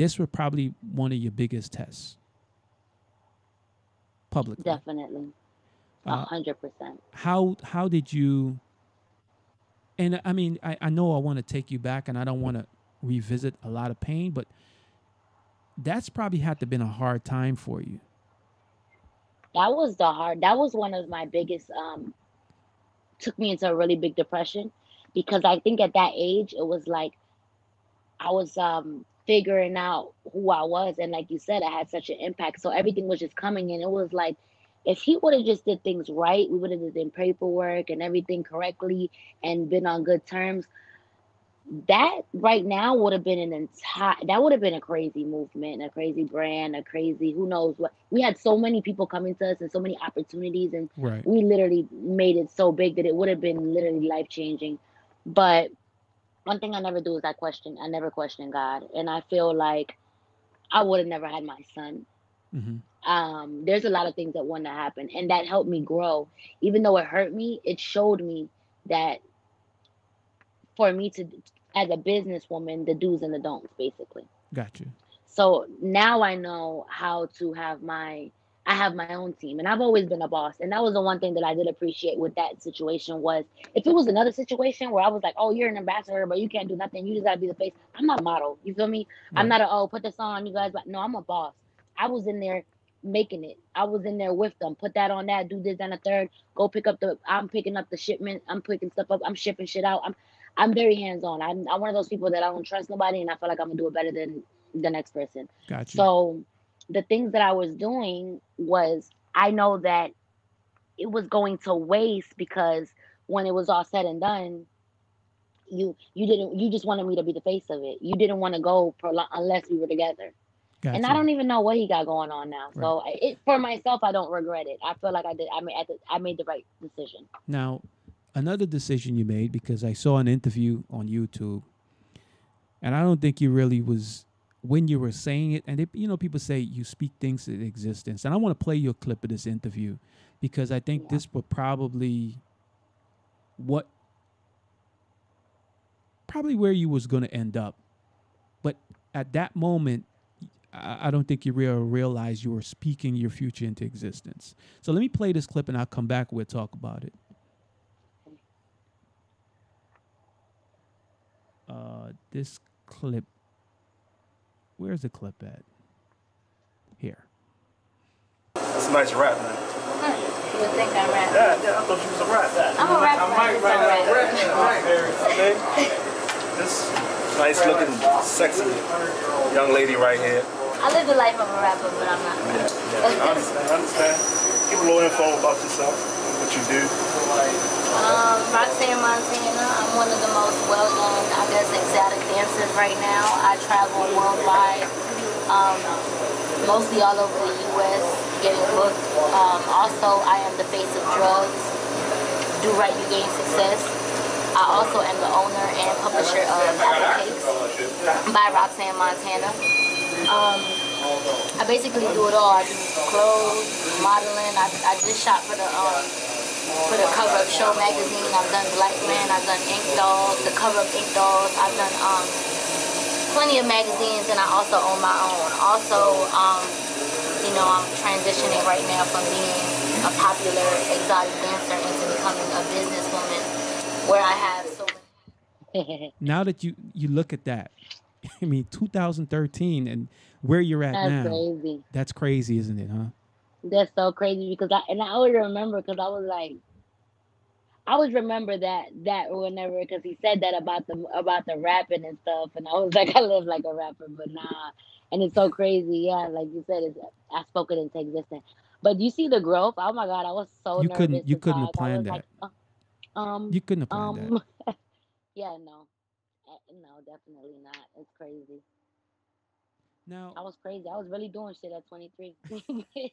this was probably one of your biggest tests publicly. Definitely. A Uh, hundred percent. how how did you and i mean i, I know i want to take you back and i don't want to revisit a lot of pain but that's probably had to been a hard time for you That was the hard that was one of my biggest um took me into a really big depression because I think at that age it was like I was um figuring out who I was and like you said I had such an impact. So everything was just coming in. It was like if he would have just did things right we would have done paperwork and everything correctly and been on good terms that right now would have been an entire that would have been a crazy movement a crazy brand a crazy who knows what. We had so many people coming to us and so many opportunities and right. we literally made it so big that it would have been literally life changing. But one thing I never do is I question. I never question God, and I feel like I would have never had my son. hmm Um, there's a lot of things that want to happen, and that helped me grow. Even though it hurt me, it showed me that for me to, as a businesswoman, the do's and the don'ts, basically. got you So now I know how to have my I have my own team and I've always been a boss. And that was the one thing that I did appreciate with that situation was if it was another situation where I was like, Oh, you're an ambassador, but you can't do nothing, you just gotta be the face. I'm not a model. You feel me? I'm not a oh put this on you guys, but no, I'm a boss. I was in there making it. I was in there with them. Put that on that, do this and a third. Go pick up the I'm picking up the shipment. I'm picking stuff up. I'm shipping shit out. I'm I'm very hands on. I'm I'm one of those people that I don't trust nobody and I feel like I'm gonna do it better than the next person. got you So the things that I was doing was I know that it was going to waste because when it was all said and done, you you didn't you just wanted me to be the face of it. You didn't want to go unless we were together. got and. I don't even know what he got going on now. So I it, for myself, I don't regret it. I feel like I did. I made I did- I made the right decision. Now, another decision you made because I saw an interview on YouTube, and I don't think you really was when you were saying it. And it, you know, people say you speak things into existence, and I want to play you a clip of this interview because I think Yeah. this will probably what probably where you was going to end up, but at that moment. I I don't think you real realize you were speaking your future into existence. So let me play this clip and I'll come back. We'll talk about it. uh, this clip. Where's the clip at? Here. That's a nice rap, man. You would think I rap. Yeah, yeah, I thought you was a rap. I'm a rapper. I just don't rap. Okay. This nice looking, sexy young lady right here. I live the life of a rapper, but I'm not. Yeah, yeah. I understand. I understand. Give a little info about yourself, what you do. Um, Roxxanne Montana. I'm one of the most well-known, I guess, right now. I travel worldwide, um, mostly all over the U.S. getting booked. Um, also, I am the face of drugs. Do right, you gain success. I also am the owner and publisher of Apple Cakes by Roxxanne Montana. Um, I basically do it all. I do clothes, modeling. I, I just shot for the um, for the cover of Show magazine. I've done Black Man. I've done Ink Dolls, the cover of Ink Dolls. I've done um, plenty of magazines, and I also own my own. Also, um, you know, I'm transitioning right now from being a popular exotic dancer into becoming a businesswoman, where I have so many. Now that you you look at that, I mean, 2013 and where you're at That's now, crazy. that's crazy, isn't it? Huh? That's so crazy because I and I always remember because I was like, I always remember that that whenever because he said that about the about the rapping and stuff, and I was like, I live like a rapper, but nah. And it's so crazy, yeah. Like you said, it's, I spoke it into existence. But you see the growth. Oh my God, I was so You nervous. couldn't- you couldn't have talk. Was planned like, uh, um, You couldn't have planned um, that. yeah, no, Uh, no, definitely not. It's crazy. Now, I was crazy. I was really doing shit at 23.